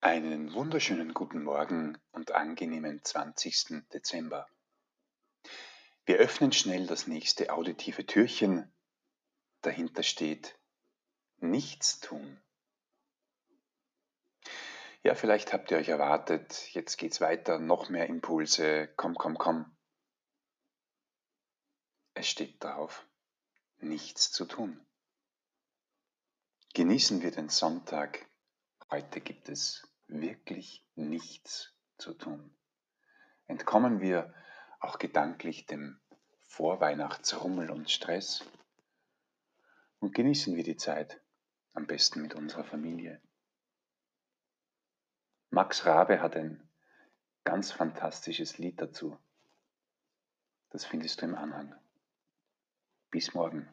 Einen wunderschönen guten Morgen und angenehmen 20. Dezember. Wir öffnen schnell das nächste auditive Türchen. Dahinter steht Nichts tun. Ja, vielleicht habt ihr euch erwartet, jetzt geht's weiter, noch mehr Impulse, komm, komm, komm. Es steht darauf, nichts zu tun. Genießen wir den Sonntag. Heute gibt es wirklich nichts zu tun. Entkommen wir auch gedanklich dem Vorweihnachtsrummel und Stress und genießen wir die Zeit, am besten mit unserer Familie. Max Rabe hat ein ganz fantastisches Lied dazu. Das findest du im Anhang. Bis morgen.